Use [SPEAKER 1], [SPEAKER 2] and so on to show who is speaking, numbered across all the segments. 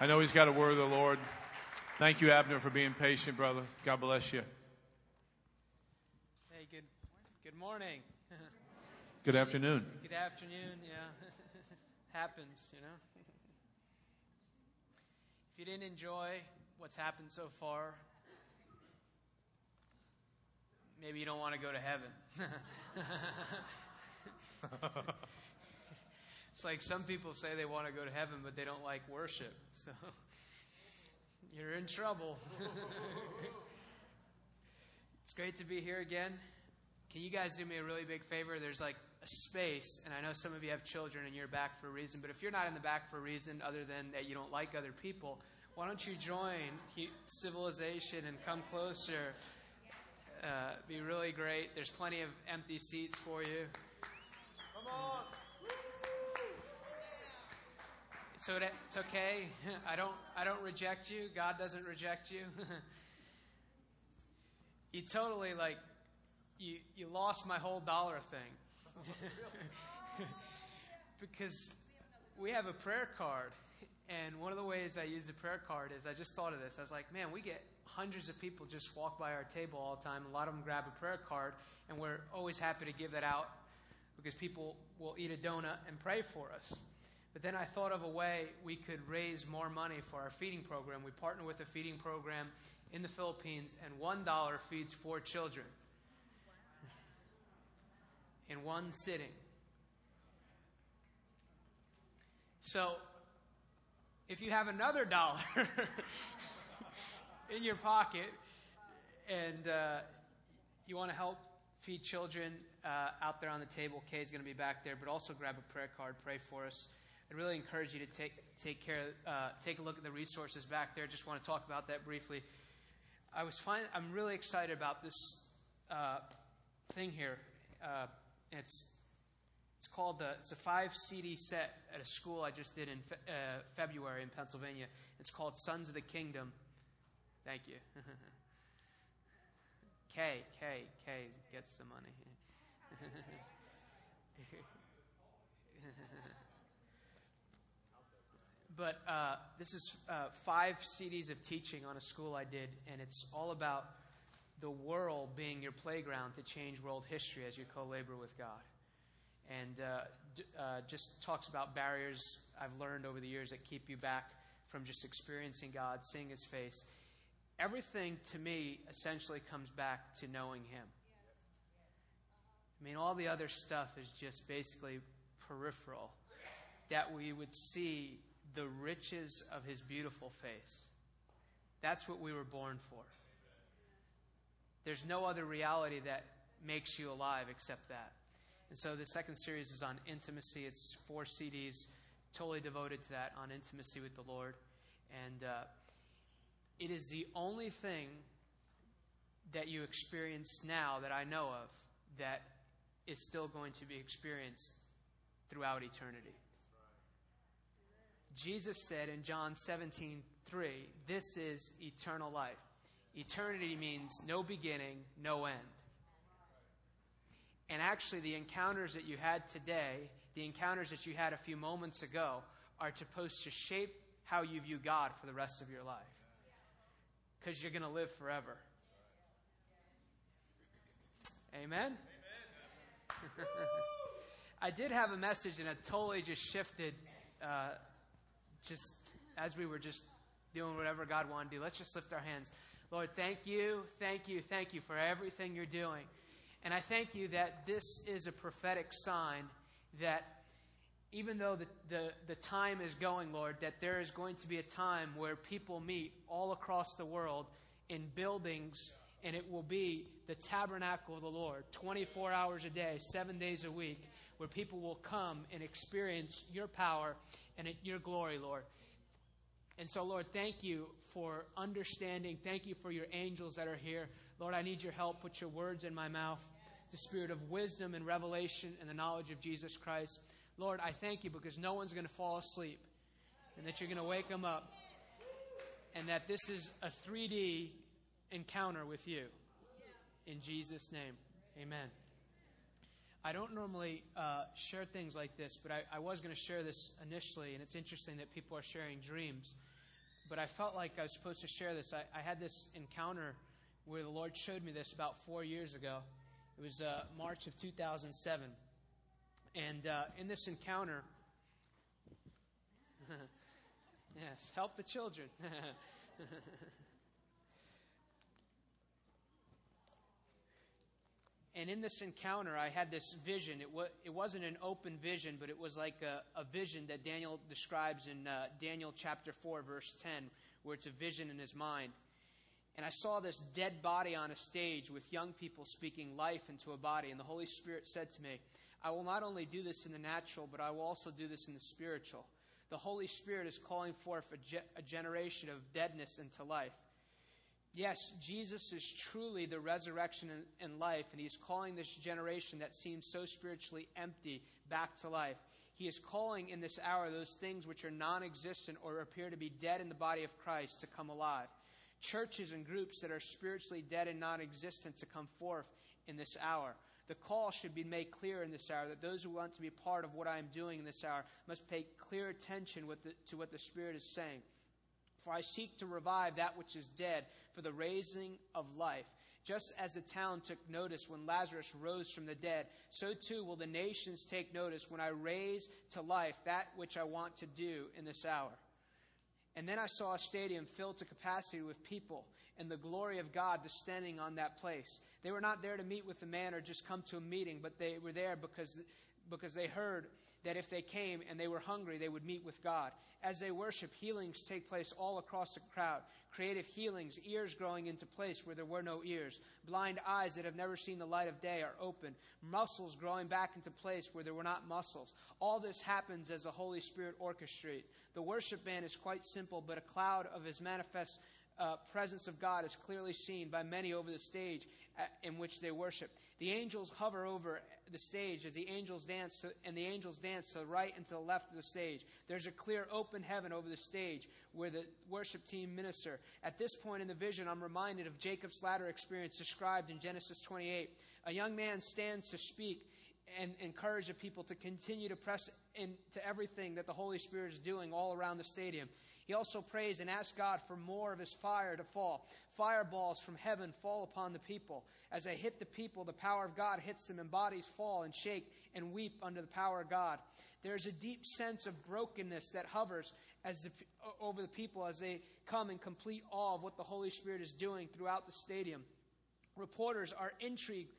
[SPEAKER 1] I know he's got a word of the Lord. Thank you, Abner, for being patient, brother. God bless you.
[SPEAKER 2] Hey, good, good morning.
[SPEAKER 1] Good afternoon.
[SPEAKER 2] Good afternoon, yeah. Happens, you know. if you didn't enjoy what's happened so far, maybe you don't want to go to heaven. Like some people say they want to go to heaven, but they don't like worship. So you're in trouble. it's great to be here again. Can you guys do me a really big favor? There's like a space, and I know some of you have children and you're back for a reason, but if you're not in the back for a reason other than that you don't like other people, why don't you join civilization and come closer? Uh, be really great. There's plenty of empty seats for you. Come on. So it's okay. I don't. I don't reject you. God doesn't reject you. you totally like. You you lost my whole dollar thing. because we have a prayer card. And one of the ways I use the prayer card is I just thought of this. I was like, man, we get hundreds of people just walk by our table all the time. A lot of them grab a prayer card, and we're always happy to give that out because people will eat a donut and pray for us. But then I thought of a way we could raise more money for our feeding program. We partner with a feeding program in the Philippines, and $1 feeds four children in one sitting. So, if you have another dollar in your pocket and uh, you want to help feed children uh, out there on the table, Kay is going to be back there, but also grab a prayer card, pray for us. I'd really encourage you to take, take, care, uh, take a look at the resources back there. Just want to talk about that briefly. I was find, I'm really excited about this uh, thing here. Uh, it's it's called the it's a five CD set at a school I just did in fe- uh, February in Pennsylvania. It's called Sons of the Kingdom. Thank you. K K K gets the money. but uh, this is uh, five CDs of teaching on a school I did, and it's all about the world being your playground to change world history as you co labor with God. And uh, d- uh, just talks about barriers I've learned over the years that keep you back from just experiencing God, seeing His face. Everything to me essentially comes back to knowing Him. I mean, all the other stuff is just basically peripheral. That we would see the riches of His beautiful face. That's what we were born for. There's no other reality that makes you alive except that. And so the second series is on intimacy. It's four CDs totally devoted to that, on intimacy with the Lord. And uh, it is the only thing that you experience now that I know of that is still going to be experienced throughout eternity. Jesus said in John 17, 3, This is eternal life Eternity means no beginning, no end. And actually, the encounters that you had today, the encounters that you had a few moments ago, are supposed to shape how you view God for the rest of your life. Because you're going to live forever. Amen? Amen. I did have a message, and it totally just shifted uh, just as we were just doing whatever God wanted to do. Let's just lift our hands. Lord, thank you, thank you, thank you for everything you're doing. And I thank you that this is a prophetic sign that even though the, the, the time is going, Lord, that there is going to be a time where people meet all across the world in buildings, and it will be the tabernacle of the Lord 24 hours a day, seven days a week, where people will come and experience your power and your glory, Lord. And so, Lord, thank you for understanding. Thank you for your angels that are here. Lord, I need your help. Put your words in my mouth, the spirit of wisdom and revelation and the knowledge of Jesus Christ. Lord, I thank you because no one's going to fall asleep and that you're going to wake them up and that this is a 3D encounter with you. In Jesus' name, amen. I don't normally uh, share things like this, but I, I was going to share this initially, and it's interesting that people are sharing dreams but I felt like I was supposed to share this. I, I had this encounter where the Lord showed me this about four years ago. It was uh, March of 2007. And uh, in this encounter, yes, help the children. and in this encounter, I had this vision. It, wa- it wasn't an open vision, but it was like a, a vision that Daniel describes in uh, Daniel chapter 4, verse 10, where it's a vision in his mind. And I saw this dead body on a stage with young people speaking life into a body. And the Holy Spirit said to me, I will not only do this in the natural, but I will also do this in the spiritual. The Holy Spirit is calling forth a, ge- a generation of deadness into life. Yes, Jesus is truly the resurrection and, life, and He's calling this generation that seems so spiritually empty back to life. He is calling in this hour those things which are non existent or appear to be dead in the body of Christ to come alive. Churches and groups that are spiritually dead and non existent to come forth in this hour. The call should be made clear in this hour that those who want to be part of what I am doing in this hour must pay clear attention the, to what the Spirit is saying. For I seek to revive that which is dead for the raising of life. Just as the town took notice when Lazarus rose from the dead, so too will the nations take notice when I raise to life that which I want to do in this hour. And then I saw a stadium filled to capacity with people, and the glory of God descending on that place. They were not there to meet with the man or just come to a meeting, but they were there because, because they heard that if they came and they were hungry, they would meet with God. As they worship, healings take place all across the crowd. Creative healings, ears growing into place where there were no ears. Blind eyes that have never seen the light of day are open. Muscles growing back into place where there were not muscles. All this happens as the Holy Spirit orchestrates. The worship band is quite simple, but a cloud of His manifest uh, presence of God is clearly seen by many over the stage uh, in which they worship. The angels hover over the stage as the angels dance, to, and the angels dance to the right and to the left of the stage. There's a clear open heaven over the stage where the worship team minister. At this point in the vision, I'm reminded of Jacob's ladder experience described in Genesis 28. A young man stands to speak and encourage the people to continue to press into everything that the Holy Spirit is doing all around the stadium. He also prays and asks God for more of his fire to fall. Fireballs from heaven fall upon the people. As they hit the people, the power of God hits them, and bodies fall and shake and weep under the power of God. There's a deep sense of brokenness that hovers as the, over the people as they come in complete awe of what the Holy Spirit is doing throughout the stadium. Reporters are intrigued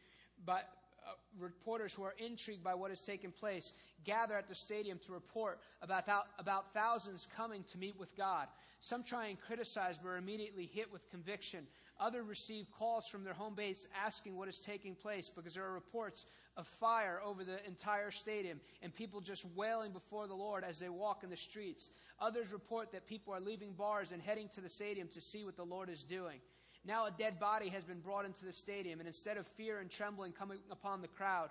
[SPEAKER 2] by, Uh, reporters who are intrigued by what has taken place gather at the stadium to report about, th- about thousands coming to meet with God. Some try and criticize but are immediately hit with conviction. Others receive calls from their home base asking what is taking place because there are reports of fire over the entire stadium and people just wailing before the Lord as they walk in the streets. Others report that people are leaving bars and heading to the stadium to see what the Lord is doing. Now a dead body has been brought into the stadium, and instead of fear and trembling coming upon the crowd,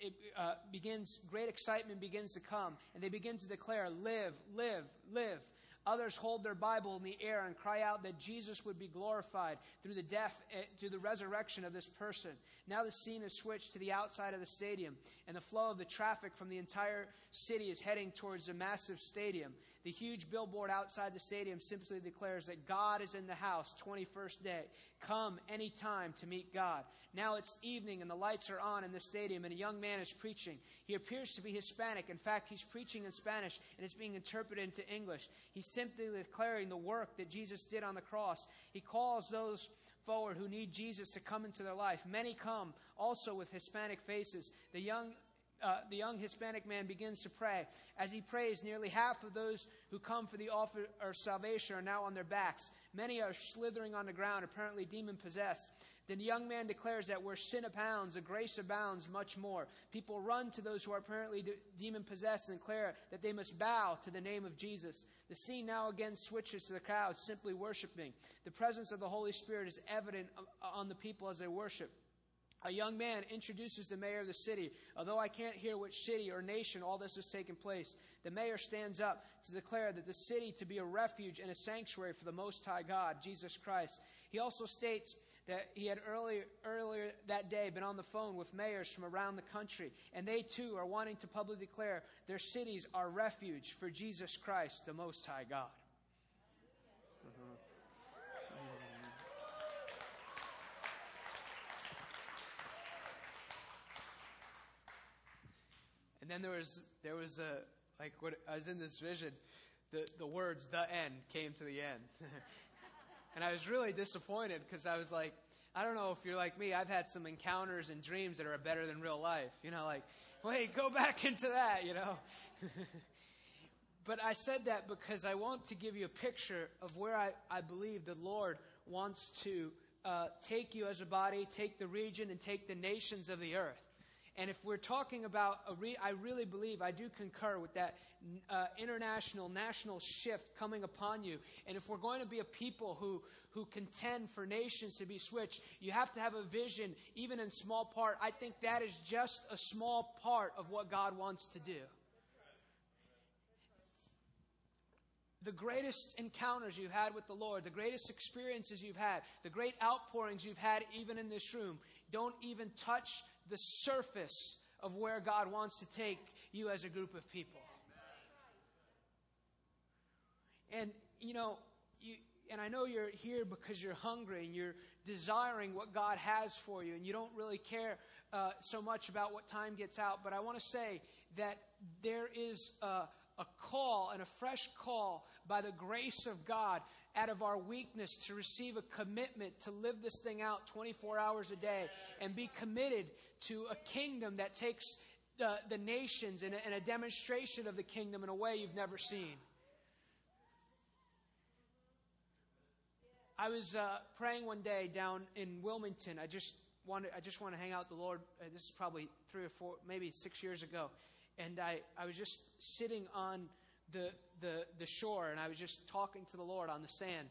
[SPEAKER 2] it uh, begins, great excitement begins to come, and they begin to declare, Live, live, live. Others hold their Bible in the air and cry out that Jesus would be glorified through the death, uh, through the resurrection of this person. Now the scene is switched to the outside of the stadium, and the flow of the traffic from the entire city is heading towards the massive stadium. The huge billboard outside the stadium simply declares that God is in the house 21st day. Come anytime to meet God. Now it's evening and the lights are on in the stadium and a young man is preaching. He appears to be Hispanic. In fact, he's preaching in Spanish and it's being interpreted into English. He's simply declaring the work that Jesus did on the cross. He calls those forward who need Jesus to come into their life. Many come also with Hispanic faces. The young uh, the young Hispanic man begins to pray. As he prays, nearly half of those who come for the offer of salvation are now on their backs. Many are slithering on the ground, apparently demon possessed. Then the young man declares that where sin abounds, the grace abounds much more. People run to those who are apparently de- demon possessed and declare that they must bow to the name of Jesus. The scene now again switches to the crowd simply worshiping. The presence of the Holy Spirit is evident on the people as they worship. A young man introduces the mayor of the city. Although I can't hear which city or nation all this has taken place, the mayor stands up to declare that the city to be a refuge and a sanctuary for the Most High God, Jesus Christ. He also states that he had earlier, earlier that day been on the phone with mayors from around the country, and they too are wanting to publicly declare their cities are refuge for Jesus Christ, the Most High God. And then there was there was a like what I was in this vision, the the words "the end" came to the end, and I was really disappointed because I was like, I don't know if you're like me. I've had some encounters and dreams that are better than real life. You know, like, wait, go back into that. You know. but I said that because I want to give you a picture of where I, I believe the Lord wants to uh, take you as a body, take the region, and take the nations of the earth. And if we're talking about a re- I really believe, I do concur with that uh, international, national shift coming upon you. And if we're going to be a people who, who contend for nations to be switched, you have to have a vision, even in small part. I think that is just a small part of what God wants to do. the greatest encounters you've had with the Lord, the greatest experiences you've had, the great outpourings you've had even in this room, don't even touch the surface of where God wants to take you as a group of people. And, you know, you, and I know you're here because you're hungry and you're desiring what God has for you, and you don't really care uh, so much about what time gets out. But I want to say that there is a, a call and a fresh call by the grace of God out of our weakness to receive a commitment to live this thing out 24 hours a day and be committed to a kingdom that takes the, the nations and a, and a demonstration of the kingdom in a way you've never seen. I was uh, praying one day down in Wilmington. I just wanted, I just want to hang out with the Lord. Uh, this is probably three or four, maybe six years ago, and I, I was just sitting on the, the, the shore and I was just talking to the Lord on the sand.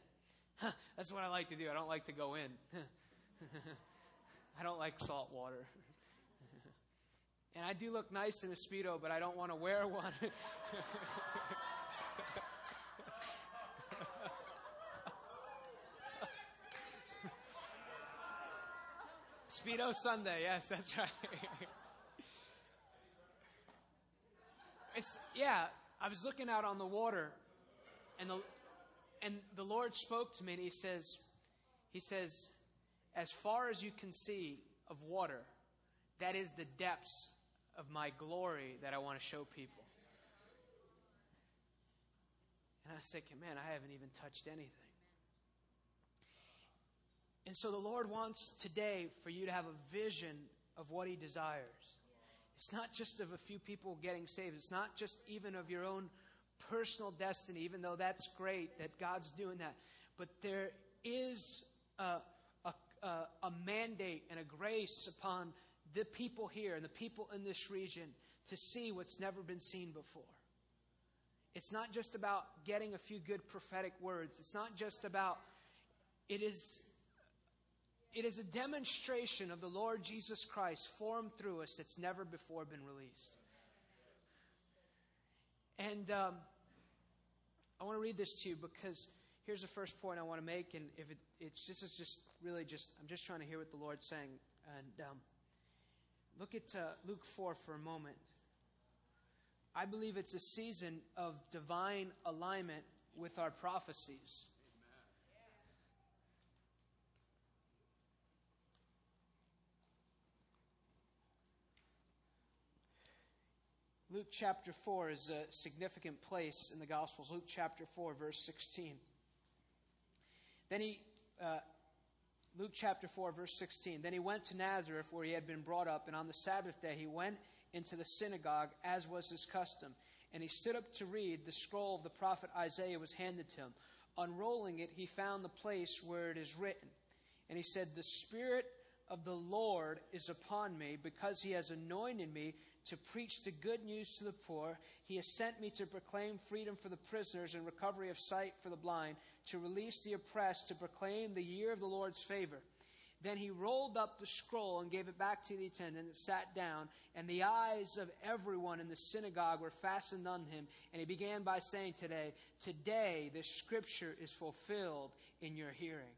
[SPEAKER 2] That's what I like to do. I don't like to go in. I don't like salt water. and I do look nice in a Speedo, but I don't want to wear one. Speedo Sunday, yes, that's right. it's yeah, I was looking out on the water, and the, and the Lord spoke to me, and He says, He says, as far as you can see of water, that is the depths of my glory that I want to show people. And I was thinking, man, I haven't even touched anything. And so the Lord wants today for you to have a vision of what He desires. It's not just of a few people getting saved. It's not just even of your own personal destiny, even though that's great that God's doing that. But there is a, a, a, mandate and a grace upon the people here and the people in this region to see what's never been seen before. It's not just about getting a few good prophetic words. It's not just about, it is it is a demonstration of the Lord Jesus Christ formed through us that's never before been released. And um, I want to read this to you because here's the first point I want to make. And if it, it's this is just really just I'm just trying to hear what the Lord's saying. And um, look at uh, Luke four for a moment. I believe it's a season of divine alignment with our prophecies. Luke chapter 4 is a significant place in the Gospels. Luke chapter 4, verse 16. Then he, uh, Luke chapter 4, verse 16. Then he went to Nazareth where he had been brought up, and on the Sabbath day he went into the synagogue as was his custom. And he stood up to read. The scroll of the prophet Isaiah was handed to him. Unrolling it, he found the place where it is written. And he said, The Spirit of the Lord is upon me because he has anointed me to preach the good news to the poor. He has sent me to proclaim freedom for the prisoners and recovery of sight for the blind, to release the oppressed, to proclaim the year of the Lord's favor. Then he rolled up the scroll and gave it back to the attendant and sat down, and the eyes of everyone in the synagogue were fastened on him. And he began by saying today, Today this scripture is fulfilled in your hearing.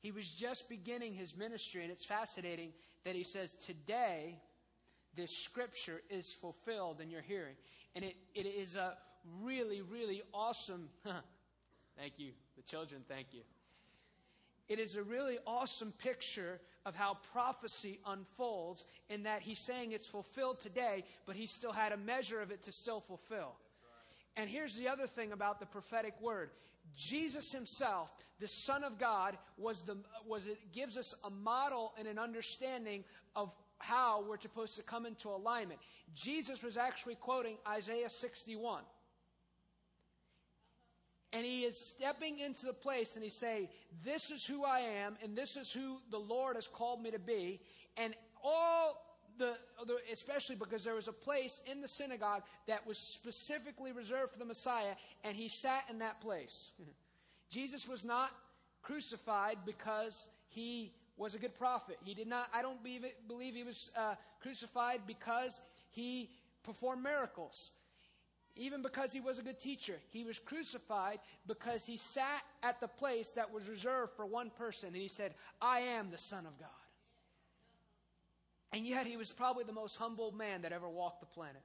[SPEAKER 2] He was just beginning his ministry, and it's fascinating that he says, Today, this scripture is fulfilled in your hearing. And it, it is a really, really awesome. thank you. The children, thank you. it is a really awesome picture of how prophecy unfolds in that he's saying it's fulfilled today, but he still had a measure of it to still fulfill. And here's the other thing about the prophetic word. Jesus himself, the Son of God, was the was it gives us a model and an understanding of how we're supposed to come into alignment. Jesus was actually quoting Isaiah 61. And he is stepping into the place and he's saying, This is who I am, and this is who the Lord has called me to be. And all the, especially because there was a place in the synagogue that was specifically reserved for the Messiah, and he sat in that place. Jesus was not crucified because he was a good prophet. He did not, I don't believe, it, believe he was uh, crucified because he performed miracles. Even because he was a good teacher. He was crucified because he sat at the place that was reserved for one person and he said, I am the Son of God. And yet he was probably the most humble man that ever walked the planet.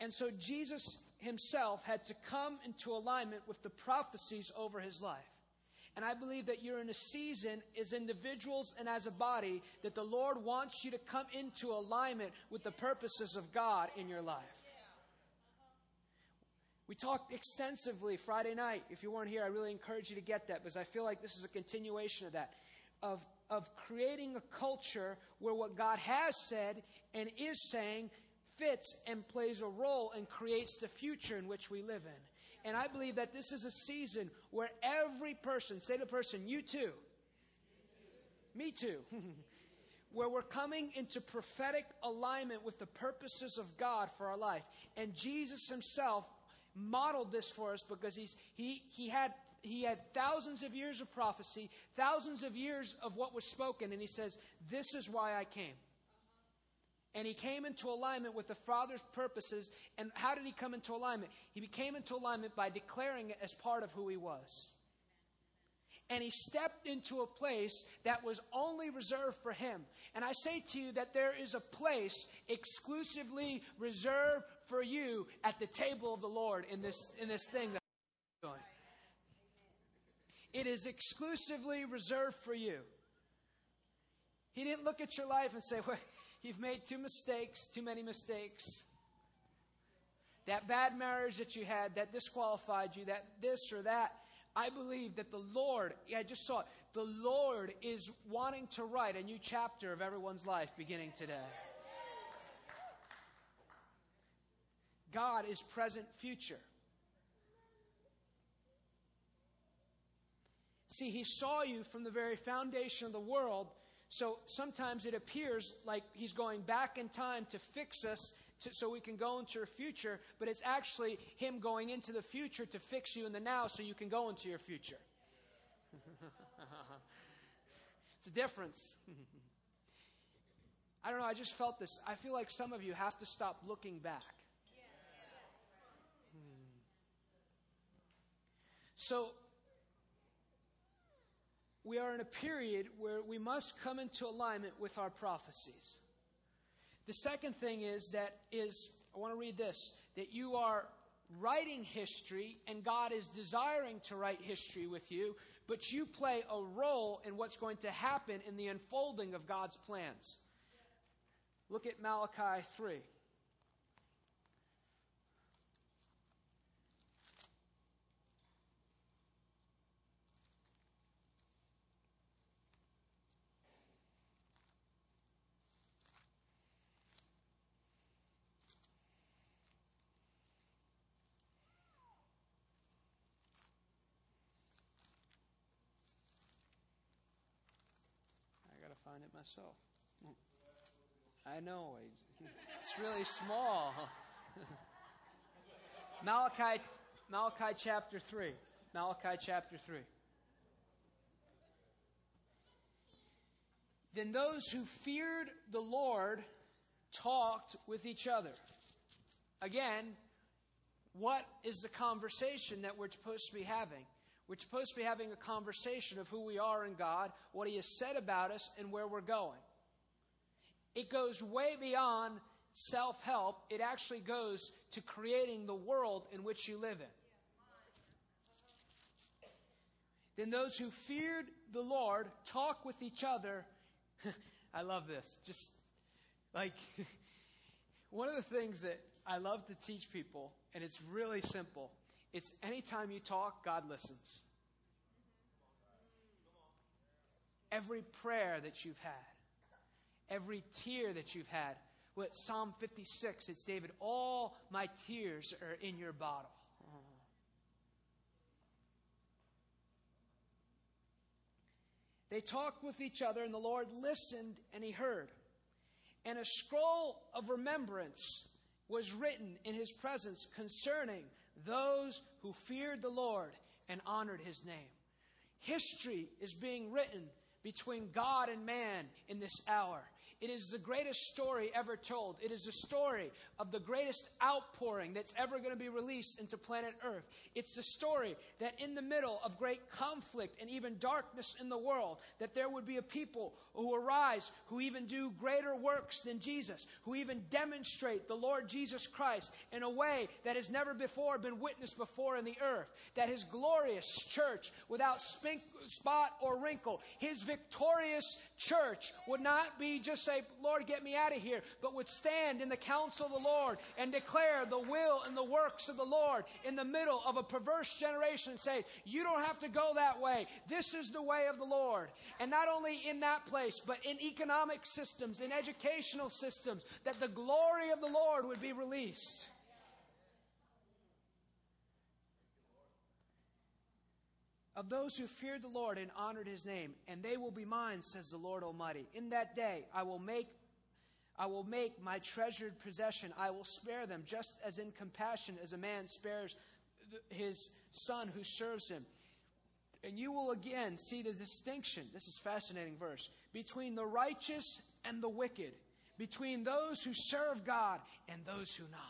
[SPEAKER 2] And so Jesus himself had to come into alignment with the prophecies over his life. And I believe that you're in a season as individuals and as a body that the Lord wants you to come into alignment with the purposes of God in your life. We talked extensively Friday night. If you weren't here, I really encourage you to get that because I feel like this is a continuation of that. Of, of creating a culture where what God has said and is saying fits and plays a role and creates the future in which we live in. And I believe that this is a season where every person, say to the person, you too. Me too. where we're coming into prophetic alignment with the purposes of God for our life. And Jesus himself modeled this for us because he's, he, he, had, he had thousands of years of prophecy, thousands of years of what was spoken, and he says, This is why I came. And he came into alignment with the Father's purposes. And how did he come into alignment? He came into alignment by declaring it as part of who he was. And he stepped into a place that was only reserved for him. And I say to you that there is a place exclusively reserved for you at the table of the Lord in this, in this thing. It is exclusively reserved for you. He didn't look at your life and say, well, You've made two mistakes, too many mistakes. That bad marriage that you had that disqualified you, that this or that. I believe that the Lord, yeah, I just saw it, the Lord is wanting to write a new chapter of everyone's life beginning today. God is present future. See, He saw you from the very foundation of the world so sometimes it appears like he's going back in time to fix us to, so we can go into our future, but it's actually him going into the future to fix you in the now so you can go into your future. it's a difference. I don't know, I just felt this. I feel like some of you have to stop looking back. So we are in a period where we must come into alignment with our prophecies. The second thing is that is I want to read this that you are writing history and God is desiring to write history with you, but you play a role in what's going to happen in the unfolding of God's plans. Look at Malachi 3. find it myself. I know. It's really small. Malachi, Malachi chapter 3. Malachi chapter 3. Then those who feared the Lord talked with each other. Again, what is the conversation that we're supposed to be having? We're supposed to be having a conversation of who we are in God, what He has said about us, and where we're going. It goes way beyond self help, it actually goes to creating the world in which you live in. Then those who feared the Lord talk with each other. I love this. Just like one of the things that I love to teach people, and it's really simple. It's anytime you talk, God listens. Every prayer that you've had, every tear that you've had. With Psalm 56, it's David, all my tears are in your bottle. They talked with each other, and the Lord listened and he heard. And a scroll of remembrance was written in his presence concerning those who feared the Lord and honored his name. History is being written between God and man in this hour. It is the greatest story ever told. It is the story of the greatest outpouring that's ever going to be released into planet Earth. It's the story that in the middle of great conflict and even darkness in the world, that there would be a people who arise who even do greater works than Jesus, who even demonstrate the Lord Jesus Christ in a way that has never before been witnessed before in the earth. That his glorious church, without spink, spot or wrinkle, his victorious church would not be just say, Lord, get me out of here, but would stand in the counsel of the Lord and declare the will and the works of the Lord in the middle of a perverse generation and say, You don't have to go that way. This is the way of the Lord. And not only in that place, but in economic systems, in educational systems, that the glory of the Lord would be released. Of those who feared the Lord and honored his name, and they will be mine, says the Lord Almighty. In that day I will make I will make my treasured possession. I will spare them, just as in compassion as a man spares his son who serves him. And you will again see the distinction, this is fascinating verse, between the righteous and the wicked, between those who serve God and those who not.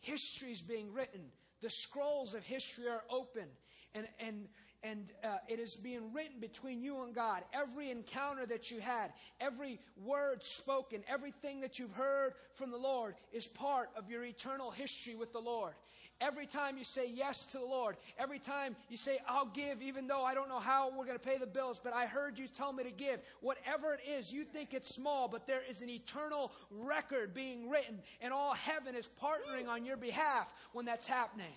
[SPEAKER 2] History is being written the scrolls of history are open and, and, and uh, it is being written between you and God. Every encounter that you had, every word spoken, everything that you've heard from the Lord is part of your eternal history with the Lord. Every time you say yes to the Lord, every time you say, I'll give, even though I don't know how we're going to pay the bills, but I heard you tell me to give. Whatever it is, you think it's small, but there is an eternal record being written, and all heaven is partnering on your behalf when that's happening.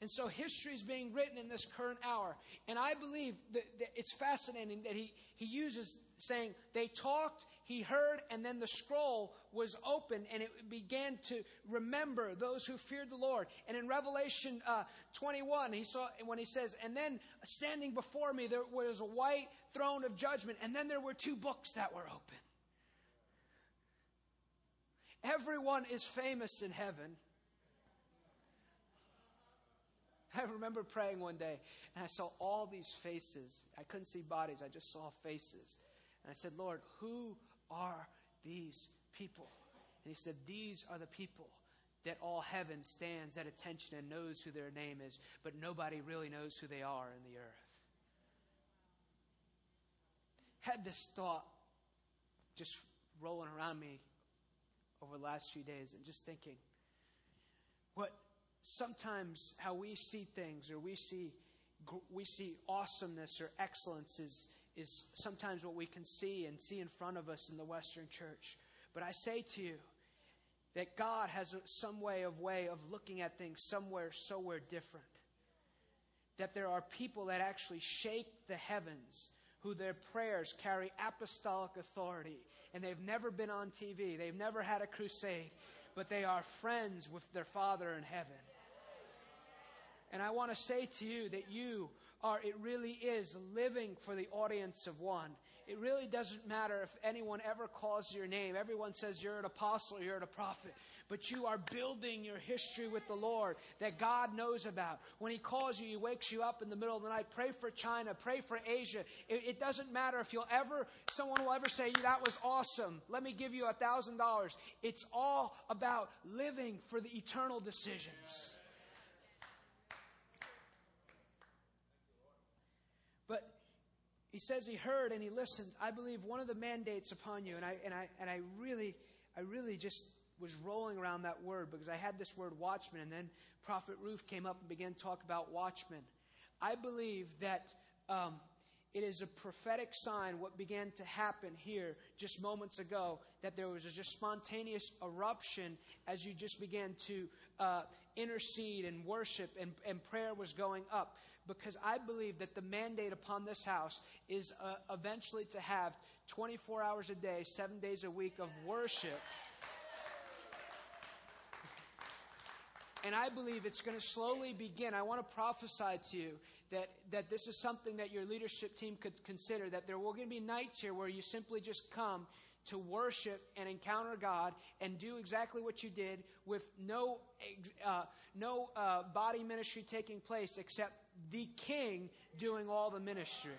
[SPEAKER 2] And so history is being written in this current hour. And I believe that, that, it's fascinating that he, he uses saying they talked, he heard, and then the scroll was open and it began to remember those who feared the Lord. And in Revelation uh, 21, he saw when he says, and then standing before me there was a white throne of judgment, and then there were two books that were open. Everyone is famous in heaven I remember praying one day and I saw all these faces. I couldn't see bodies, I just saw faces. And I said, Lord, who are these people? And he said, These are the people that all heaven stands at attention and knows who their name is, but nobody really knows who they are in the earth. Had this thought just rolling around me over the last few days and just thinking, what sometimes how we see things or we see we see awesomeness or excellence is, sometimes what we can see and see in front of us in the Western church. But I say to you that God has some way of way of looking at things somewhere, somewhere different. That there are people that actually shake the heavens, who their prayers carry apostolic authority, and they've never been on TV, they've never had a crusade, but they are friends with their Father in heaven. And I want to say to you that you are, it really is living for the audience of one. It really doesn't matter if anyone ever calls your name. Everyone says you're an apostle, you're a prophet. But you are building your history with the Lord that God knows about. When He calls you, He wakes you up in the middle of the night. Pray for China, pray for Asia. It, it doesn't matter if you'll ever, someone will ever say, that was awesome. Let me give you a thousand dollars. It's all about living for the eternal decisions. He says he heard and he listened. I believe one of the mandates upon you, and I, and I, and I really, I really just was rolling around that word because I had this word watchman, and then Prophet Ruth came up and began to talk about watchmen. I believe that um, it is a prophetic sign what began to happen here just moments ago that there was a just spontaneous eruption as you just began to uh, intercede and worship and, and prayer was going up because I believe that the mandate upon this house is uh, eventually to have 24 hours a day, seven days a week of worship. And I believe it's going to slowly begin. I want to prophesy to you that, that this is something that your leadership team could consider, that there will going to be nights here where you simply just come to worship and encounter God and do exactly what you did with no, uh, no uh, body ministry taking place except the king doing all the ministry.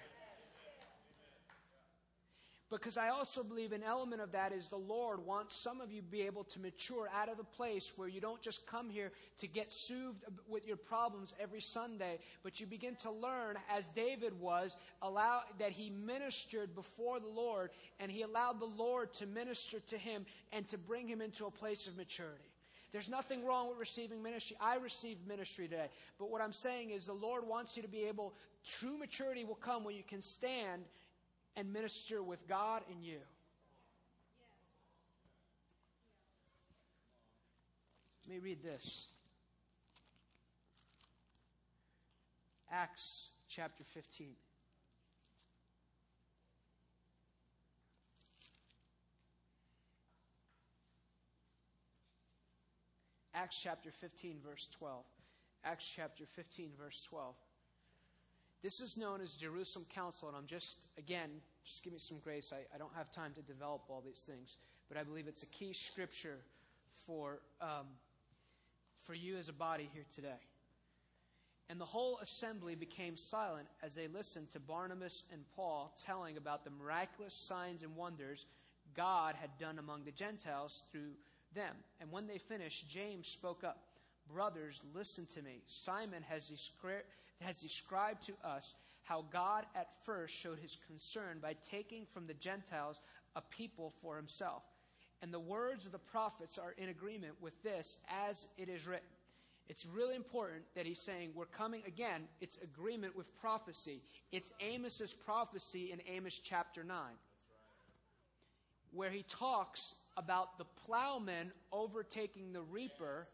[SPEAKER 2] Because I also believe an element of that is the Lord wants some of you to be able to mature out of the place where you don't just come here to get soothed with your problems every Sunday, but you begin to learn, as David was, allow that he ministered before the Lord and he allowed the Lord to minister to him and to bring him into a place of maturity. There's nothing wrong with receiving ministry. I received ministry today. But what I'm saying is the Lord wants you to be able, true maturity will come when you can stand and minister with God and you. Let me read this Acts chapter 15. Acts chapter 15, verse 12. Acts chapter 15, verse 12. This is known as Jerusalem Council, and I'm just, again, just give me some grace. I, I don't have time to develop all these things, but I believe it's a key scripture for, um, for you as a body here today. And the whole assembly became silent as they listened to Barnabas and Paul telling about the miraculous signs and wonders God had done among the Gentiles through them. And when they finished, James spoke up Brothers, listen to me. Simon has described has described to us how God at first showed his concern by taking from the Gentiles a people for himself. And the words of the prophets are in agreement with this as it is written. It's really important that he's saying we're coming again, it's agreement with prophecy. It's Amos's prophecy in Amos chapter 9, where he talks about the plowman overtaking the reaper,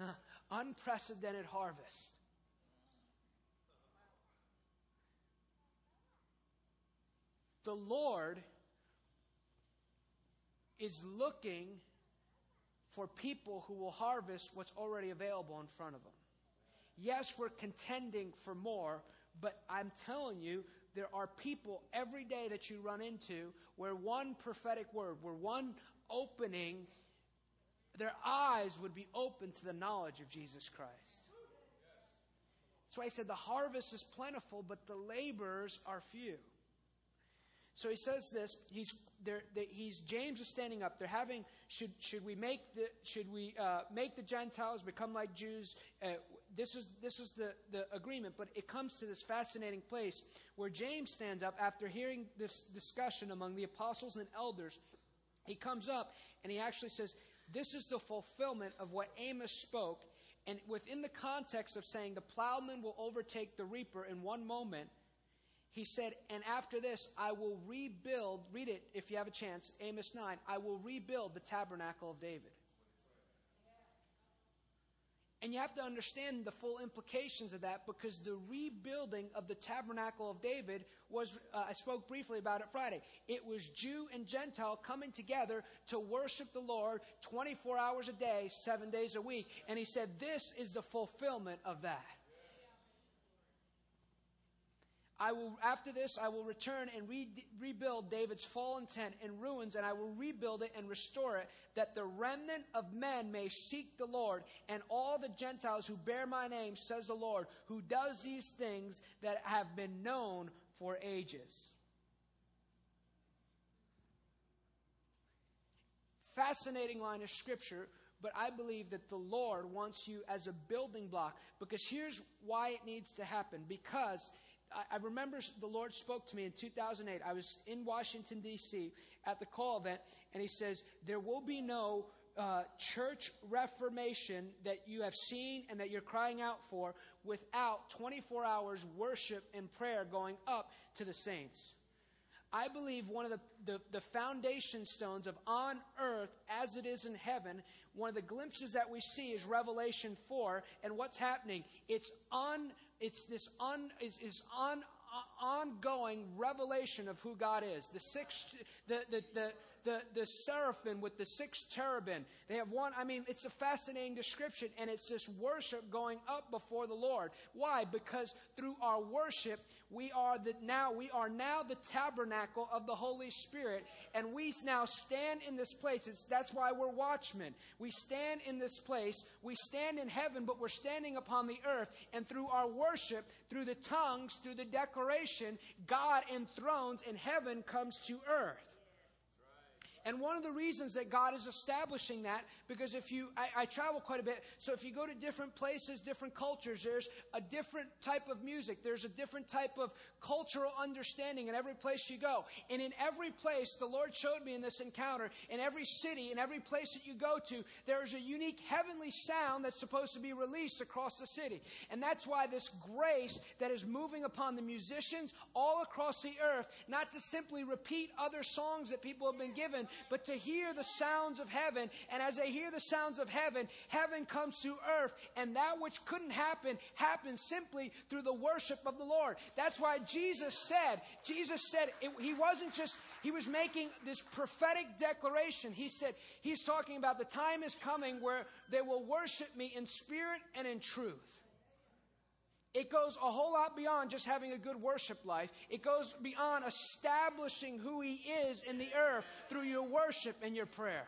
[SPEAKER 2] unprecedented harvest. The Lord is looking for people who will harvest what's already available in front of them. Yes, we're contending for more, but I'm telling you, there are people every day that you run into where one prophetic word, where one opening, their eyes would be open to the knowledge of Jesus Christ. That's why I said the harvest is plentiful, but the laborers are few. So he says this. He's there. He's James is standing up. They're having. Should should we make the should we uh, make the Gentiles become like Jews? Uh, this is this is the the agreement. But it comes to this fascinating place where James stands up after hearing this discussion among the apostles and elders. He comes up and he actually says, "This is the fulfillment of what Amos spoke." And within the context of saying the plowman will overtake the reaper in one moment he said, And after this, I will rebuild, read it if you have a chance, Amos 9, I will rebuild the tabernacle of David. And you have to understand the full implications of that because the rebuilding of the tabernacle of David was, uh, I spoke briefly about it Friday. It was Jew and Gentile coming together to worship the Lord 24 hours a day, seven days a week. And he said, This is the fulfillment of that. I will, after this, I will return and re- rebuild David's fallen tent in ruins, and I will rebuild it and restore it, that the remnant of men may seek the Lord, and all the Gentiles who bear my name, says the Lord, who does these things that have been known for ages. Fascinating line of scripture, but I believe that the Lord wants you as a building block, because here's why it needs to happen. Because I, remember the Lord spoke to me in 2008. I was in Washington, D.C. at the call event, and He says, There will be no uh, church reformation that you have seen and that you're crying out for without 24 hours worship and prayer going up to the saints. I believe one of the, the, the, foundation stones of on earth as it is in heaven, one of the glimpses that we see is Revelation 4. And what's happening? It's on, it's this on, is, is on, uh, ongoing revelation of who God is. The six, the, the, the, the, the seraphim with the six cherubim. They have one, I mean, it's a fascinating description, and it's this worship going up before the Lord. Why? Because through our worship, we are the now we are now the tabernacle of the Holy Spirit, and we now stand in this place. It's, that's why we're watchmen. We stand in this place. We stand in heaven, but we're standing upon the earth, and through our worship, through the tongues, through the declaration, God enthrones and heaven comes to earth. And one of the reasons that God is establishing that, because if you, I, I, travel quite a bit, so if you go to different places, different cultures, there's a different type of music, there's a different type of cultural understanding in every place you go. And in every place, the Lord showed me in this encounter, in every city, in every place that you go to, there is a unique heavenly sound that's supposed to be released across the city. And that's why this grace that is moving upon the musicians all across the earth, not to simply repeat other songs that people have been given, but to hear the sounds of heaven. And as they hear the sounds of heaven, heaven comes to earth. And that which couldn't happen happens simply through the worship of the Lord. That's why Jesus said, Jesus said, it, he wasn't just, he was making this prophetic declaration. He said, he's talking about the time is coming where they will worship me in spirit and in truth. It goes a whole lot beyond just having a good worship life. It goes beyond establishing who He is in the earth through your worship and your prayer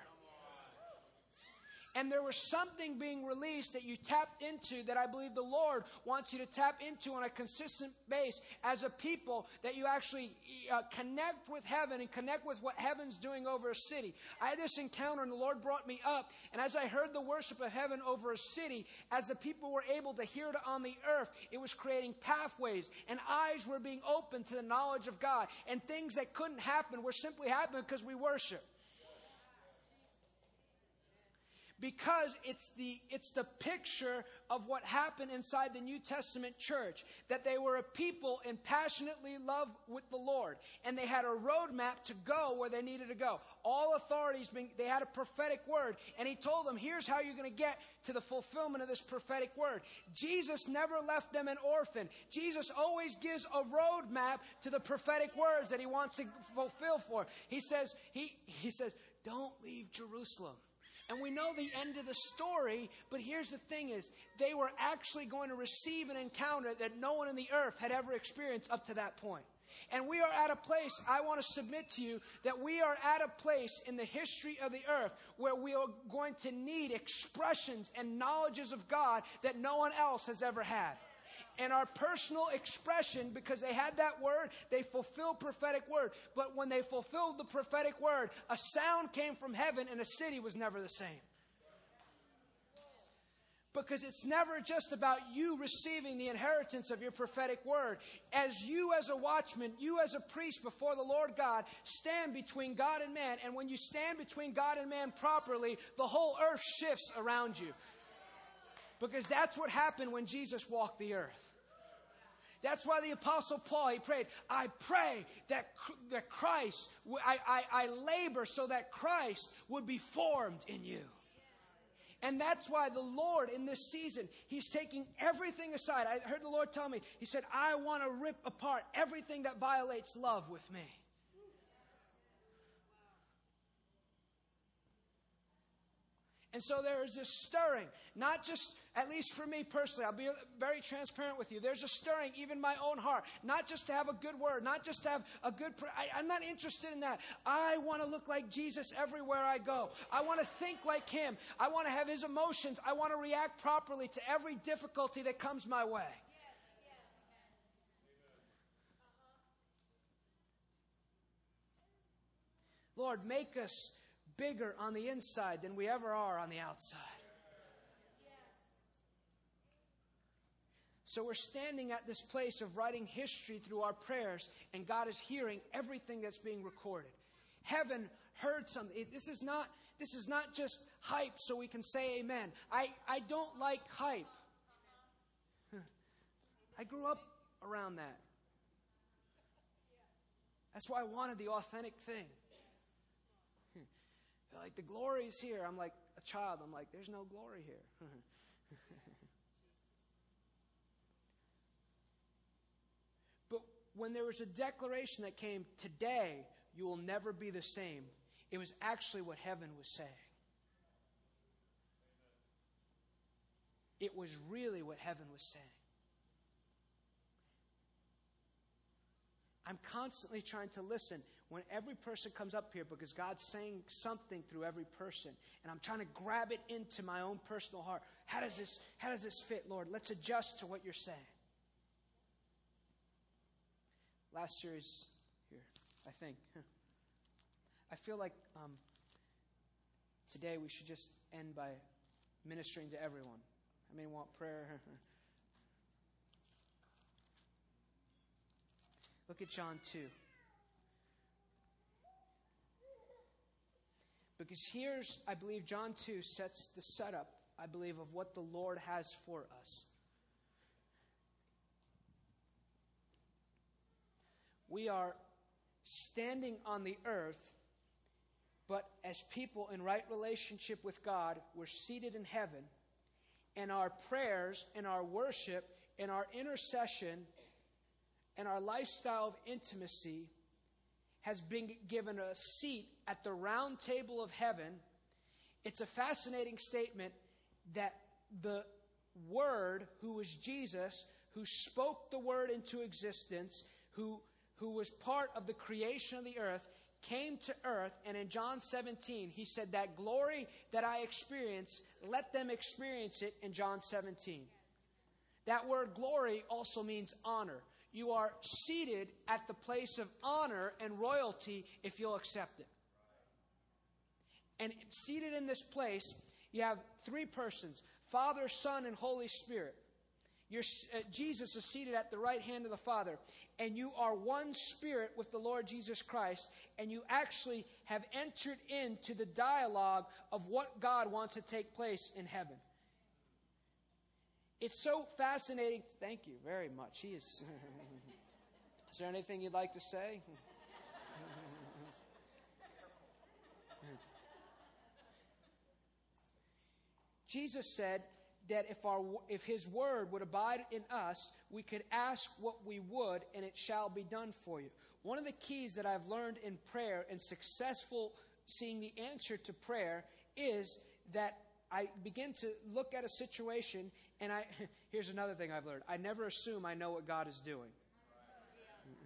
[SPEAKER 2] and there was something being released that you tapped into that I believe the Lord wants you to tap into on a consistent base as a people that you actually uh, connect with heaven and connect with what heaven's doing over a city. I had this encounter and the Lord brought me up. And as I heard the worship of heaven over a city, as the people were able to hear it on the earth, it was creating pathways and eyes were being opened to the knowledge of God. And things that couldn't happen were simply happening because we worship because it's the, it's the picture of what happened inside the New Testament church. That they were a people in passionately love with the Lord. And they had a roadmap to go where they needed to go. All authorities, being, they had a prophetic word. And he told them, here's how you're going to get to the fulfillment of this prophetic word. Jesus never left them an orphan. Jesus always gives a roadmap to the prophetic words that he wants to fulfill for. He says, he, he says, don't leave Jerusalem and we know the end of the story, but here's the thing is they were actually going to receive an encounter that no one in the earth had ever experienced up to that point. And we are at a place, I want to submit to you, that we are at a place in the history of the earth where we are going to need expressions and knowledges of God that no one else has ever had and our personal expression because they had that word, they fulfilled prophetic word. But when they fulfilled the prophetic word, a sound came from heaven and a city was never the same. Because it's never just about you receiving the inheritance of your prophetic word. As you, as a watchman, you, as a priest before the Lord God, stand between God and man. And when you stand between God and man properly, the whole earth shifts around you. Because that's what happened when Jesus walked the earth. That's why the apostle Paul, he prayed, I pray that, that Christ, I, I, I labor so that Christ would be formed in you. And that's why the Lord in this season, He's taking everything aside. I heard the Lord tell me, He said, I want to rip apart everything that violates love with me. And so there is this stirring, not just, at least for me personally, I'll be very transparent with you. There's a stirring, even my own heart, not just to have a good word, not just to have a good, I, I'm not interested in that. I want to look like Jesus everywhere I go. I want to think like Him. I want to have His emotions. I want to react properly to every difficulty that comes my way. Lord, make us bigger on the inside than we ever are on the outside. So we're standing at this place of writing history through our prayers, and God is hearing everything that's being recorded. Heaven heard something. This is not this is not just hype so we can say amen. I, I don't like hype. I grew up around that. That's why I wanted the authentic thing. Like the glory is here. I'm like a child. I'm like, there's no glory here. but when there was a declaration that came, today you will never be the same, it was actually what heaven was saying. It was really what heaven was saying. I'm constantly trying to listen when every person comes up here because God's saying something through every person. And I'm trying to grab it into my own personal heart. How does this, how does this fit, Lord? Let's adjust to what you're saying. Last series here, I think. I feel like um, today we should just end by ministering to everyone. I may want prayer. Look at John 2. Because here's, I believe, John 2 sets the setup, I believe, of what the Lord has for us. We are standing on the earth, but as people in right relationship with God, we're seated in heaven, and our prayers and our worship and our intercession and our lifestyle of intimacy has been given a seat at the round table of heaven. It's a fascinating statement that the Word, who was Jesus, who spoke the Word into existence, who, who was part of the creation of the earth, came to earth, and in John 17, he said, That glory that I experience, let them experience it in John 17. That word glory also means honor you are seated at the place of honor and royalty if you'll accept it. And seated in this place, you have three persons Father, Son, and Holy Spirit. Uh, Jesus is seated at the right hand of the Father, and you are one spirit with the Lord Jesus Christ, and you actually have entered into the dialogue of what God wants to take place in heaven. It's so fascinating. Thank you very much. He is. is there anything you'd like to say? Jesus said that if, our, if His word would abide in us, we could ask what we would, and it shall be done for you. One of the keys that I've learned in prayer and successful seeing the answer to prayer is that I begin to look at a situation, and I here's another thing I've learned: I never assume I know what God is doing.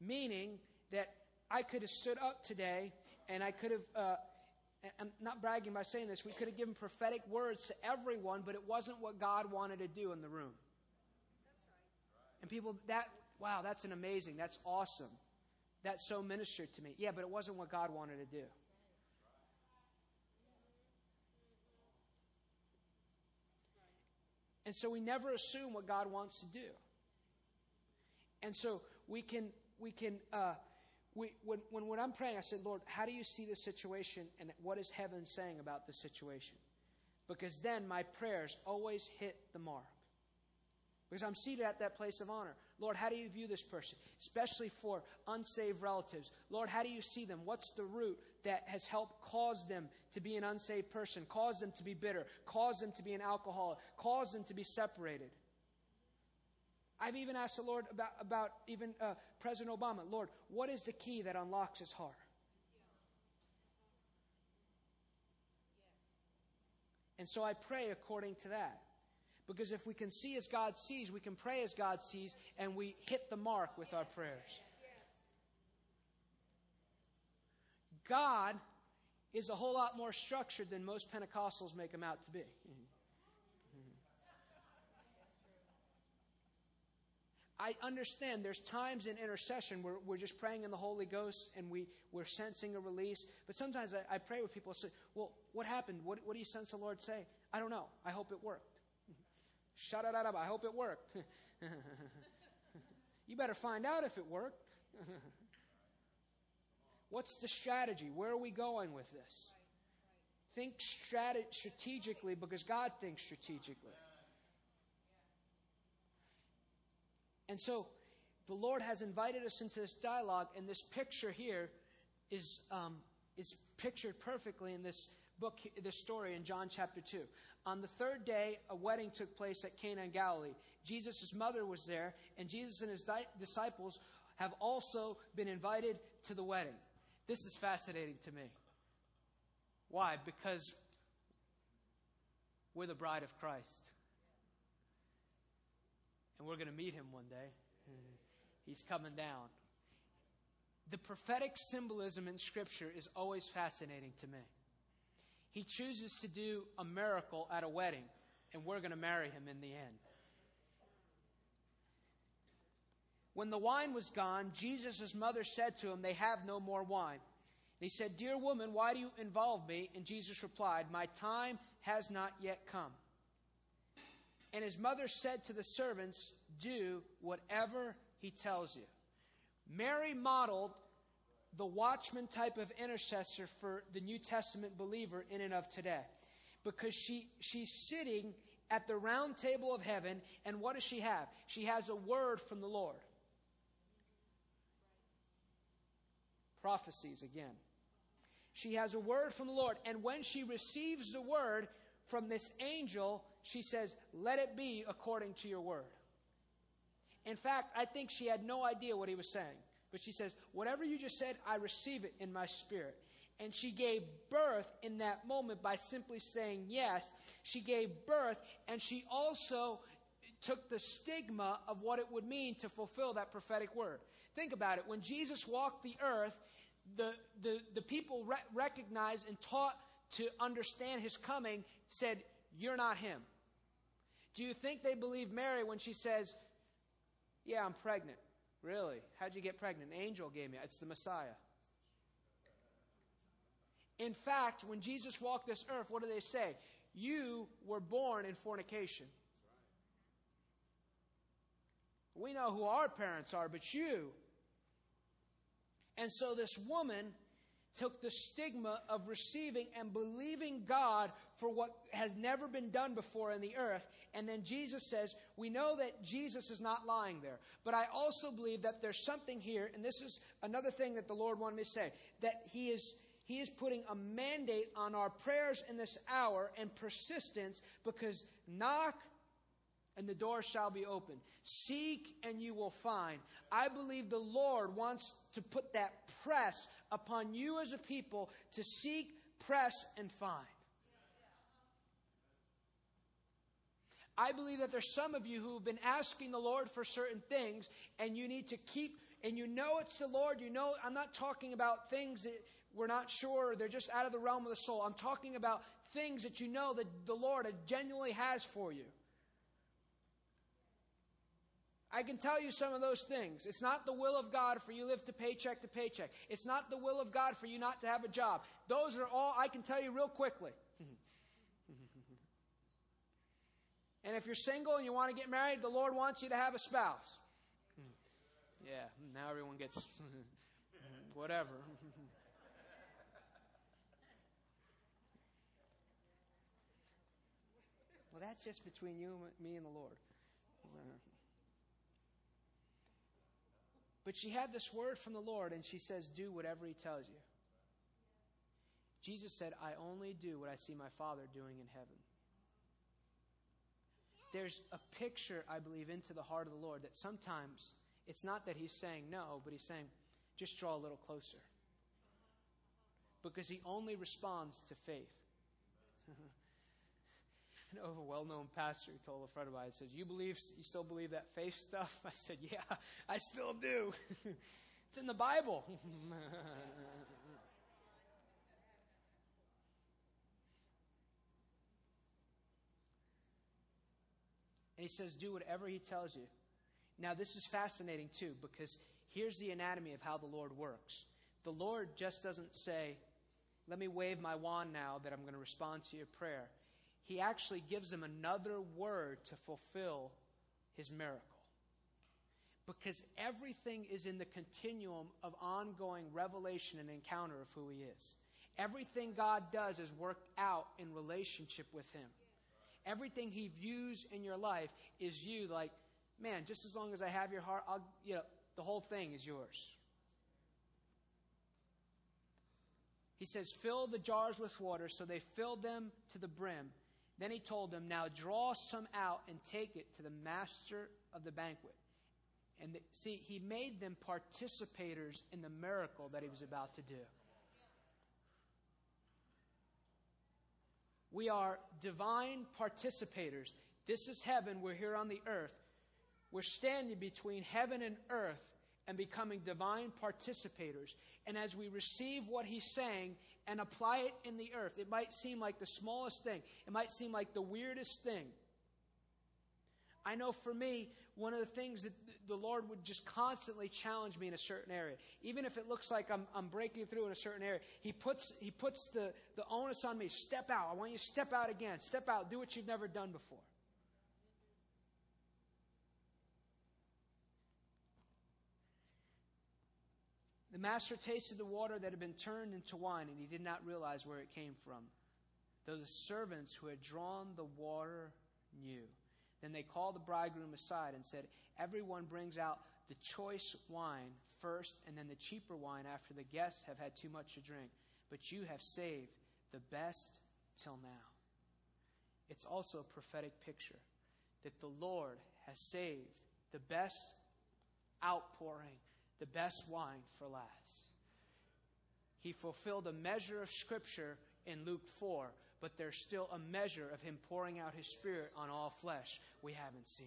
[SPEAKER 2] Meaning that I could have stood up today, and I could have. Uh, I'm not bragging by saying this. We could have given prophetic words to everyone, but it wasn't what God wanted to do in the room. And people, that wow, that's an amazing. That's awesome. That so ministered to me. Yeah, but it wasn't what God wanted to do. And so we never assume what God wants to do. And so we can, we can, uh, we, when, when, when I'm praying, I said, Lord, how do you see this situation and what is heaven saying about this situation? Because then my prayers always hit the mark. Because I'm seated at that place of honor. Lord, how do you view this person? Especially for unsaved relatives. Lord, how do you see them? What's the root that has helped cause them to be an unsaved person, cause them to be bitter, cause them to be an alcoholic, cause them to be separated? I've even asked the Lord about, about even uh, President Obama Lord, what is the key that unlocks his heart? And so I pray according to that. Because if we can see as God sees, we can pray as God sees, and we hit the mark with our prayers. God is a whole lot more structured than most Pentecostals make him out to be. I understand there's times in intercession where we're just praying in the Holy Ghost and we, we're sensing a release. But sometimes I, I pray with people and say, Well, what happened? What, what do you sense the Lord say? I don't know. I hope it worked. Shut it up. I hope it worked. You better find out if it worked. What's the strategy? Where are we going with this? Think strate- strategically because God thinks strategically. And so the Lord has invited us into this dialogue, and this picture here is, um, is pictured perfectly in this book, this story in John chapter 2. On the third day, a wedding took place at Cana in Galilee. Jesus' mother was there, and Jesus and his di- disciples have also been invited to the wedding. This is fascinating to me. Why? Because we're the bride of Christ. And we're going to meet him one day. He's coming down. The prophetic symbolism in Scripture is always fascinating to me. He chooses to do a miracle at a wedding, and we're going to marry him in the end. When the wine was gone, Jesus' mother said to him, They have no more wine. And he said, Dear woman, why do you involve me? And Jesus replied, My time has not yet come. And his mother said to the servants, Do whatever he tells you. Mary modeled the watchman type of intercessor for the New Testament believer in and of today. Because she, she's sitting at the round table of heaven, and what does she have? She has a word from the Lord. Prophecies again. She has a word from the Lord, and when she receives the word from this angel, she says, Let it be according to your word. In fact, I think she had no idea what he was saying. But she says, Whatever you just said, I receive it in my spirit. And she gave birth in that moment by simply saying yes. She gave birth, and she also took the stigma of what it would mean to fulfill that prophetic word. Think about it. When Jesus walked the earth, the, the, the people re- recognized and taught to understand his coming said, You're not him. Do you think they believe Mary when she says, Yeah, I'm pregnant? Really? How'd you get pregnant? An angel gave me. It's the Messiah. In fact, when Jesus walked this earth, what do they say? You were born in fornication. We know who our parents are, but you. And so this woman took the stigma of receiving and believing God for what has never been done before in the earth. And then Jesus says, We know that Jesus is not lying there. But I also believe that there's something here, and this is another thing that the Lord wanted me to say, that He is. He is putting a mandate on our prayers in this hour and persistence because knock and the door shall be opened. Seek and you will find. I believe the Lord wants to put that press upon you as a people to seek, press, and find. I believe that there's some of you who have been asking the Lord for certain things, and you need to keep, and you know it's the Lord. You know, I'm not talking about things that we're not sure, they're just out of the realm of the soul. I'm talking about things that you know that the Lord genuinely has for you. I can tell you some of those things. It's not the will of God for you live to paycheck to paycheck. It's not the will of God for you not to have a job. Those are all I can tell you real quickly. And if you're single and you want to get married, the Lord wants you to have a spouse. yeah, now everyone gets whatever. well, that's just between you, and me, and the Lord. But she had this word from the Lord, and she says, Do whatever he tells you. Jesus said, I only do what I see my Father doing in heaven. There's a picture, I believe, into the heart of the Lord that sometimes it's not that he's saying no, but he's saying, just draw a little closer. Because he only responds to faith. an over well-known pastor who told a friend of mine, says, "You believe? You still believe that faith stuff?" I said, "Yeah, I still do. it's in the Bible." And he says, "Do whatever he tells you." Now, this is fascinating too because here's the anatomy of how the Lord works. The Lord just doesn't say, "Let me wave my wand now that I'm going to respond to your prayer." he actually gives him another word to fulfill his miracle. because everything is in the continuum of ongoing revelation and encounter of who He is. Everything God does is worked out in relationship with Him. Everything He views in your life is you like, man, just as long as I have your heart, I'll, you know, the whole thing is yours. He says, Fill the jars with water. So they filled them to the brim. Then he told them, Now draw some out and take it to the master of the banquet. And the, see, he made them participators in the miracle that he was about to do. We are divine participators. This is heaven. We're here on the earth. We're standing between heaven and earth and becoming divine participators. And as we receive what he's saying and apply it in the earth, it might seem like the smallest thing, it might seem like the weirdest thing. I know for me, one of the things that the Lord would just constantly challenge me in a certain area, even if it looks like I'm, I'm breaking through in a certain area, He puts, he puts the, the onus on me step out. I want you to step out again. Step out. Do what you've never done before. The master tasted the water that had been turned into wine, and he did not realize where it came from. Though the servants who had drawn the water knew. Then they called the bridegroom aside and said, Everyone brings out the choice wine first, and then the cheaper wine after the guests have had too much to drink. But you have saved the best till now. It's also a prophetic picture that the Lord has saved the best outpouring the best wine for last. He fulfilled a measure of Scripture in Luke 4, but there's still a measure of Him pouring out His Spirit on all flesh we haven't seen.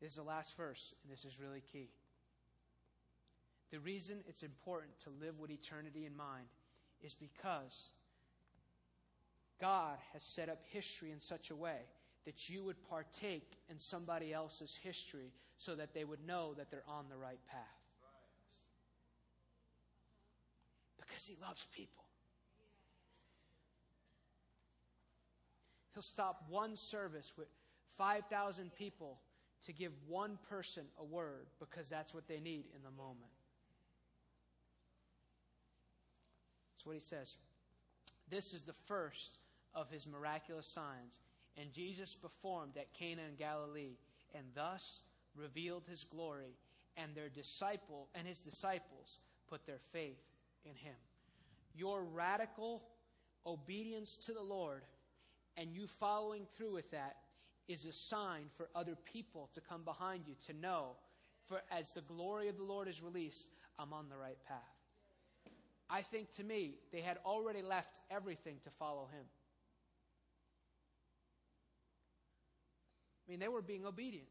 [SPEAKER 2] This is the last verse, and this is really key. The reason it's important to live with eternity in mind is because God has set up history in such a way that you would partake in somebody else's history so that they would know that they're on the right path. Because He loves people. He'll stop one service with 5,000 people to give one person a word because that's what they need in the moment. That's what he says. This is the first of his miraculous signs and Jesus performed at Cana in Galilee, and thus revealed his glory, and their disciple and his disciples put their faith in him. Your radical obedience to the Lord and you following through with that is a sign for other people to come behind you to know for as the glory of the Lord is released, I'm on the right path. I think to me, they had already left everything to follow him. I mean, they were being obedient.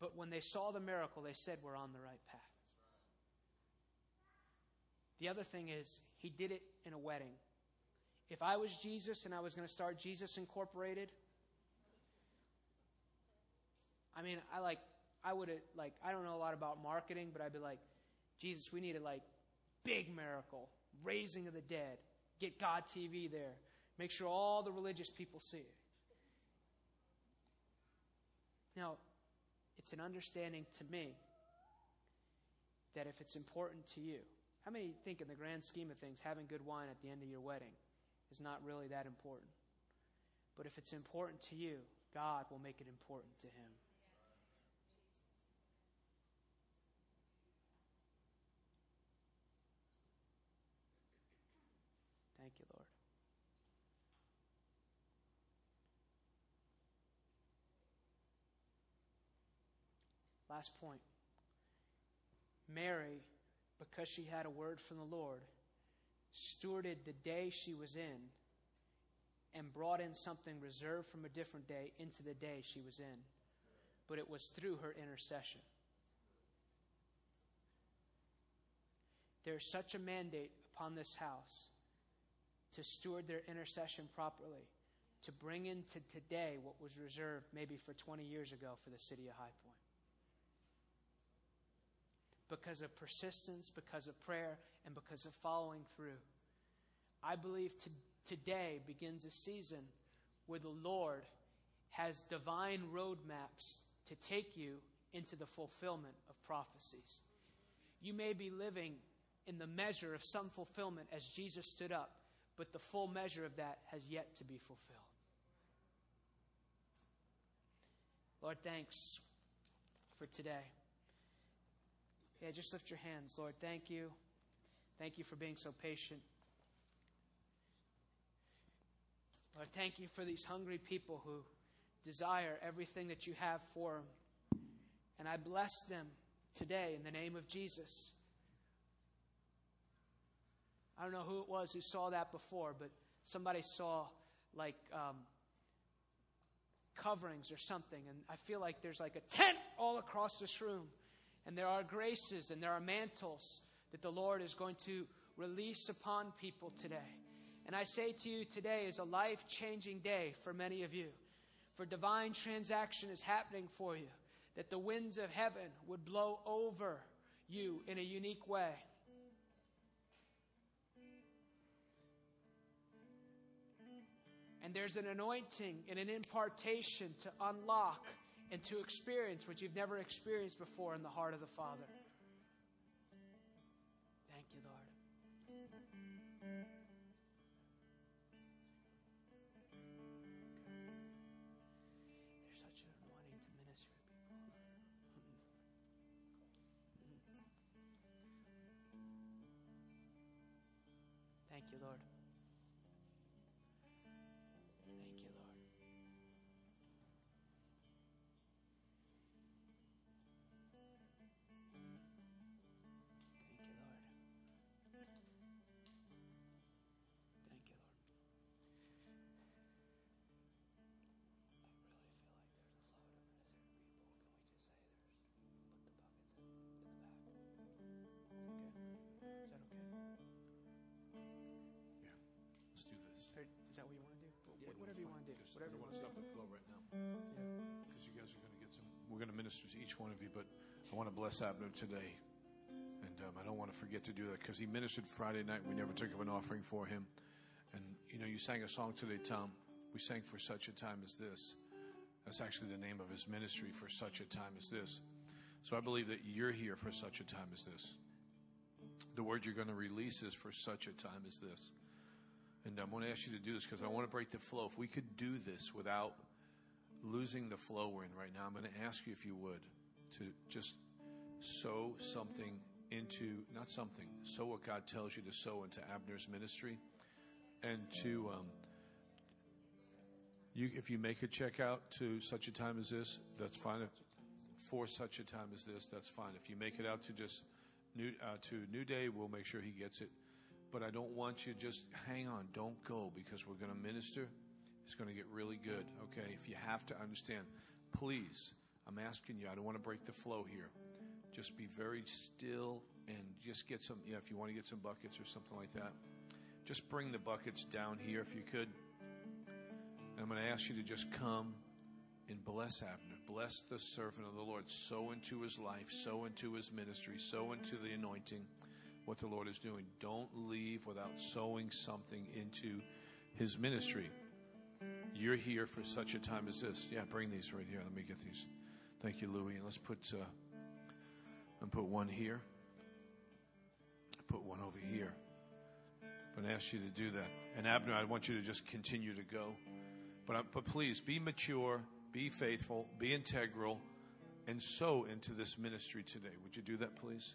[SPEAKER 2] But when they saw the miracle, they said, We're on the right path. The other thing is, he did it in a wedding. If I was Jesus and I was going to start Jesus Incorporated, I mean, I like, I would have, like, I don't know a lot about marketing, but I'd be like, Jesus, we need a, like, big miracle, raising of the dead, get God TV there, make sure all the religious people see it. Now, it's an understanding to me that if it's important to you, how many think in the grand scheme of things, having good wine at the end of your wedding is not really that important? But if it's important to you, God will make it important to Him. Thank you, Lord. Last point. Mary, because she had a word from the Lord, stewarded the day she was in and brought in something reserved from a different day into the day she was in. But it was through her intercession. There's such a mandate upon this house to steward their intercession properly, to bring into today what was reserved maybe for 20 years ago for the city of High Point because of persistence, because of prayer, and because of following through. I believe to, today begins a season where the Lord has divine roadmaps to take you into the fulfillment of prophecies. You may be living in the measure of some fulfillment as Jesus stood up, but the full measure of that has yet to be fulfilled. Lord, thanks for today. Yeah, just lift your hands. Lord, thank you. Thank you for being so patient. Lord, thank you for these hungry people who desire everything that you have for them. And I bless them today in the name of Jesus. I don't know who it was who saw that before, but somebody saw like um, coverings or something. And I feel like there's like a tent all across this room. And there are graces and there are mantles that the Lord is going to release upon people today. And I say to you, today is a life changing day for many of you. For divine transaction is happening for you, that the winds of heaven would blow over you in a unique way. And there's an anointing and an impartation to unlock and to experience what you've never experienced before in the heart of the Father. Thank you, Lord. There's such an anointing to minister to people. Thank you, Lord. Just- Whatever
[SPEAKER 1] I don't
[SPEAKER 2] want to
[SPEAKER 1] to stop the flow right now
[SPEAKER 2] Yeah.
[SPEAKER 1] because you guys are going to get some. We're going to minister to each one of you, but I want to bless Abner today. And um, I don't want to forget to do that because he ministered Friday night. We never took up an offering for him. And, you know, you sang a song today, Tom. We sang For Such a Time as This. That's actually the name of his ministry, For Such a Time as This. So I believe that you're here for such a time as this. The word you're going to release is for such a time as this. And I'm going to ask you to do this because I want to break the flow. If we could do this without losing the flow we're in right now, I'm going to ask you if you would to just sow something into, not something, sow what God tells you to sow into Abner's ministry. And to, um, you, if you make a check out to such a time as this, that's fine. For such a time as this, that's fine. If you make it out to just new, uh, to New Day, we'll make sure he gets it. But I don't want you to just hang on, don't go because we're going to minister. It's going to get really good. Okay, if you have to understand, please, I'm asking you. I don't want to break the flow here. Just be very still and just get some. Yeah, if you want to get some buckets or something like that, just bring the buckets down here if you could. And I'm going to ask you to just come and bless Abner. Bless the servant of the Lord. Sow into his life, sow into his ministry, sow into the anointing, what the Lord is doing. Don't leave without sowing something into his ministry. You're here for such a time as this. Yeah, bring these right here. Let me get these. Thank you, Louis. And let's put uh, and put one here. Put one over here. But I ask you to do that. And Abner, I want you to just continue to go. But, I, but please be mature, be faithful, be integral, and sow into this ministry today. Would you do that, please?